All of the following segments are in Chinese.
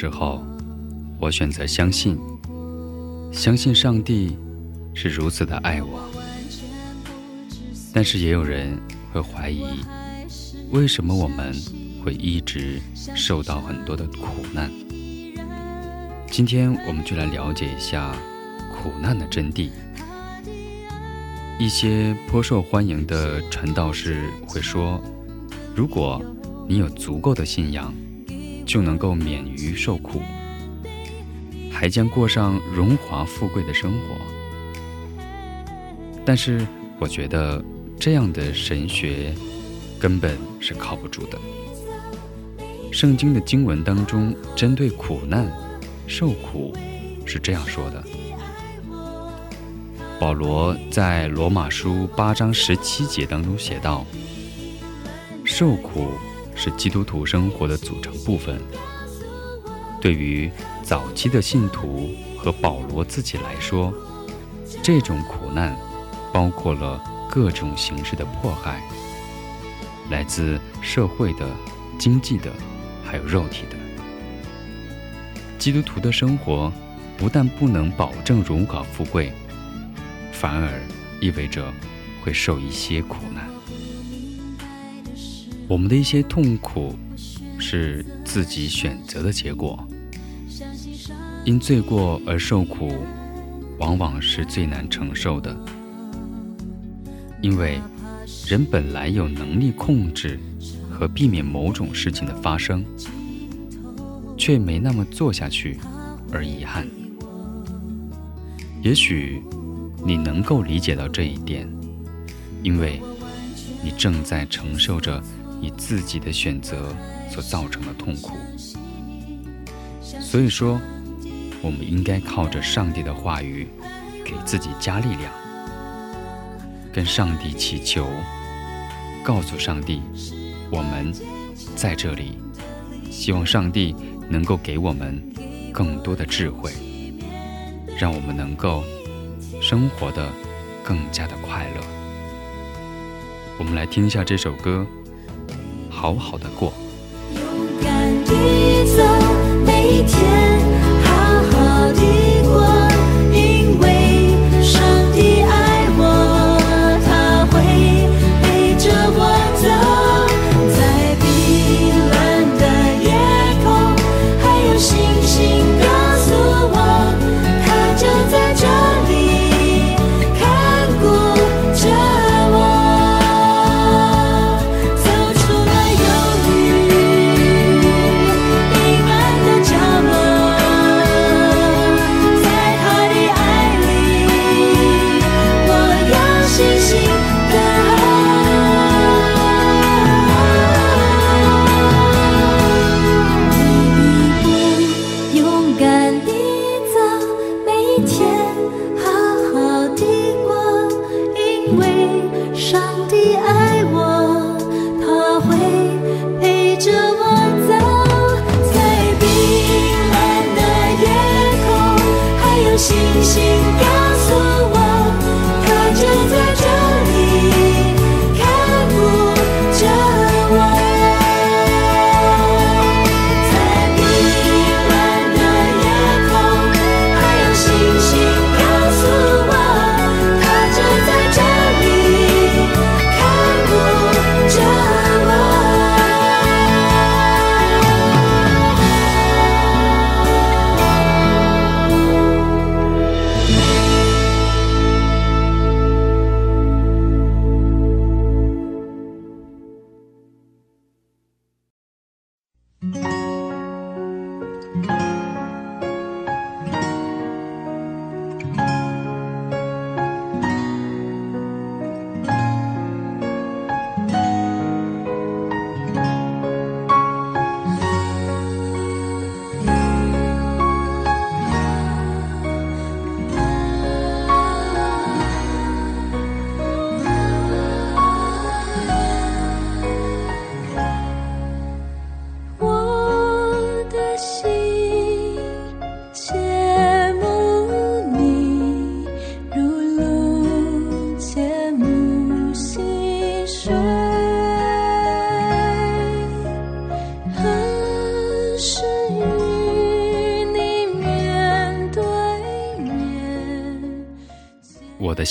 时候，我选择相信，相信上帝是如此的爱我。但是也有人会怀疑，为什么我们会一直受到很多的苦难？今天我们就来了解一下苦难的真谛。一些颇受欢迎的传道士会说，如果你有足够的信仰，就能够免于受苦，还将过上荣华富贵的生活。但是，我觉得这样的神学根本是靠不住的。圣经的经文当中，针对苦难、受苦是这样说的：保罗在罗马书八章十七节当中写道：“受苦是基督徒生活的组成部分。对于早期的信徒和保罗自己来说，这种苦难包括了各种形式的迫害，来自社会的、经济的，还有肉体的。基督徒的生活不但不能保证荣华富贵，反而意味着会受一些苦难。我们的一些痛苦是自己选择的结果，因罪过而受苦，往往是最难承受的。因为人本来有能力控制和避免某种事情的发生，却没那么做下去，而遗憾。也许你能够理解到这一点，因为你正在承受着你自己的选择所造成的痛苦。所以说，我们应该靠着上帝的话语，给自己加力量，跟上帝祈求，告诉上帝，我们在这里，希望上帝能够给我们更多的智慧，让我们能够生活的更加的快乐。我们来听一下这首歌，《好好的过》。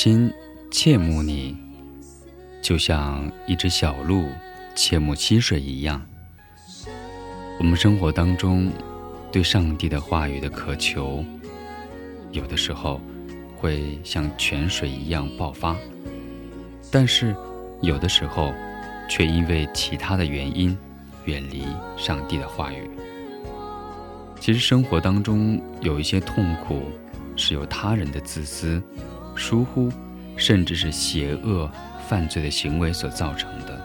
心切慕你，就像一只小鹿切慕溪水一样。我们生活当中对上帝的话语的渴求，有的时候会像泉水一样爆发，但是有的时候却因为其他的原因远离上帝的话语。其实生活当中有一些痛苦是由他人的自私、疏忽，甚至是邪恶犯罪的行为所造成的。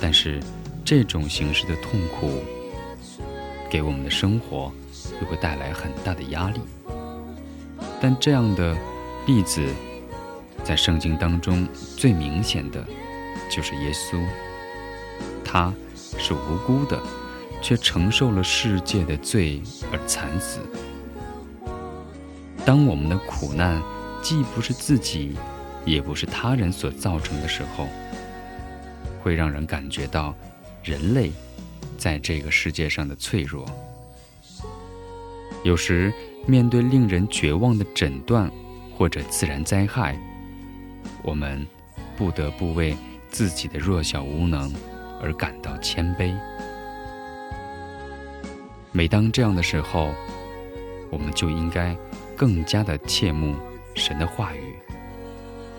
但是这种形式的痛苦，给我们的生活又会带来很大的压力。但这样的例子，在圣经当中最明显的，就是耶稣，他是无辜的，却承受了世界的罪而惨死。当我们的苦难既不是自己，也不是他人所造成的时候，会让人感觉到人类在这个世界上的脆弱。有时面对令人绝望的诊断或者自然灾害，我们不得不为自己的弱小无能而感到谦卑。每当这样的时候，我们就应该更加的切慕神的话语，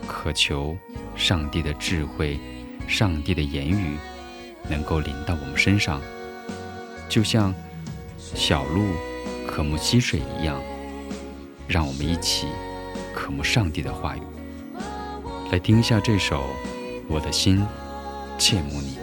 渴求上帝的智慧、上帝的言语能够临到我们身上，就像小鹿渴慕溪水一样，让我们一起渴慕上帝的话语。来听一下这首《我的心切慕你》。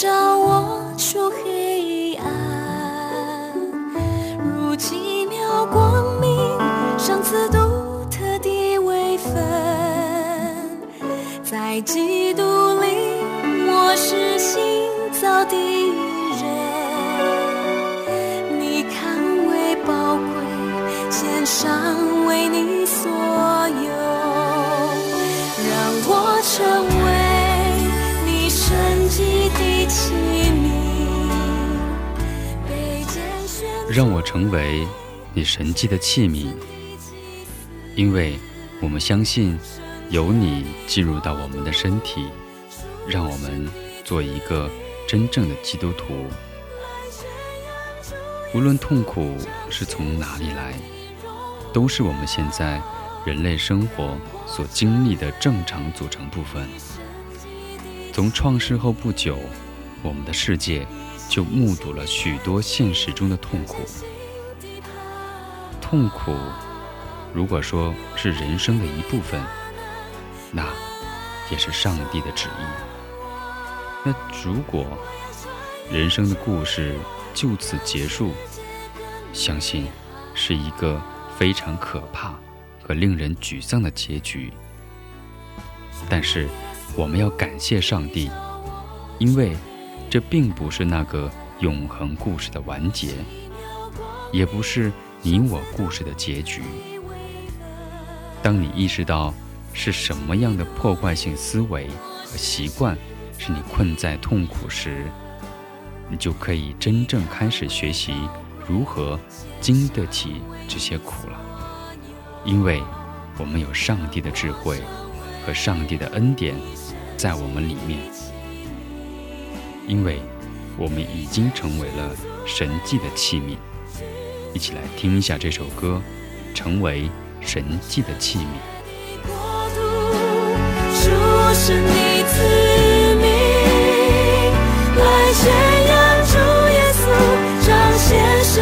照我出黑暗如几秒光明赏赐独特的微分在基督里我是新造的人。你看为宝贵献上为你所让我成为你神迹的器皿，因为我们相信有你进入到我们的身体，让我们做一个真正的基督徒。无论痛苦是从哪里来，都是我们现在人类生活所经历的正常组成部分。从创世后不久，我们的世界就目睹了许多现实中的痛苦。痛苦，如果说是人生的一部分，那也是上帝的旨意。那如果人生的故事就此结束，相信是一个非常可怕和令人沮丧的结局。但是，我们要感谢上帝，因为这并不是那个永恒故事的完结，也不是你我故事的结局。当你意识到是什么样的破坏性思维和习惯使你困在痛苦时，你就可以真正开始学习如何经得起这些苦了。因为我们有上帝的智慧和上帝的恩典在我们里面，因为我们已经成为了神迹的器皿。一起来听一下这首歌，《成为神迹的器皿》。来宣扬主耶稣，彰显神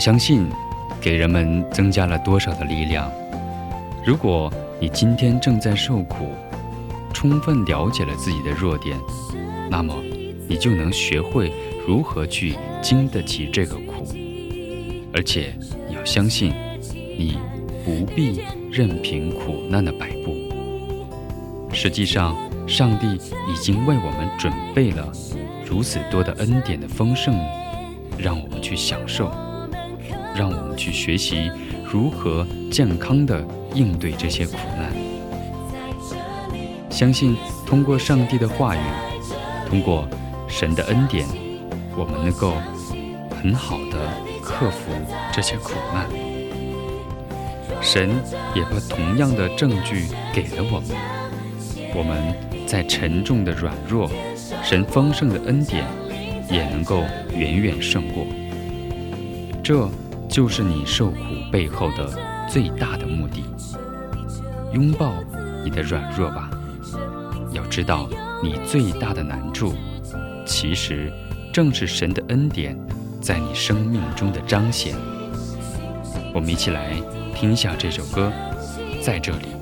相信”，给人们增加了多少的力量？如果你今天正在受苦，充分了解了自己的弱点，那么你就能学会如何去经得起这个苦。而且你要相信，你不必任凭苦难的摆布。实际上，上帝已经为我们准备了如此多的恩典的丰盛，让我们去享受，让我们去学习如何健康的应对这些苦难。相信通过上帝的话语，通过神的恩典，我们能够很好的克服这些苦难。神也把同样的证据给了我们，我们在沉重的软弱，神丰盛的恩典也能够远远胜过。这就是你受苦背后的最大的目的。拥抱你的软弱吧，要知道你最大的难处，其实正是神的恩典在你生命中的彰显。我们一起来听一下这首歌，在这里。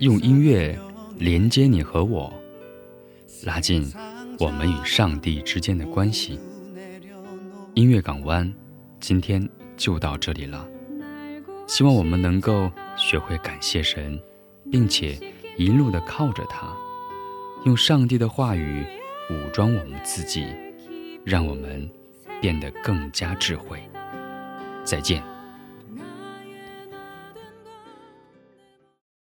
用音乐连接你和我，拉近我们与上帝之间的关系。音乐港湾，今天就到这里了。希望我们能够学会感谢神，并且一路的靠着他，用上帝的话语武装我们自己，让我们变得更加智慧。再见。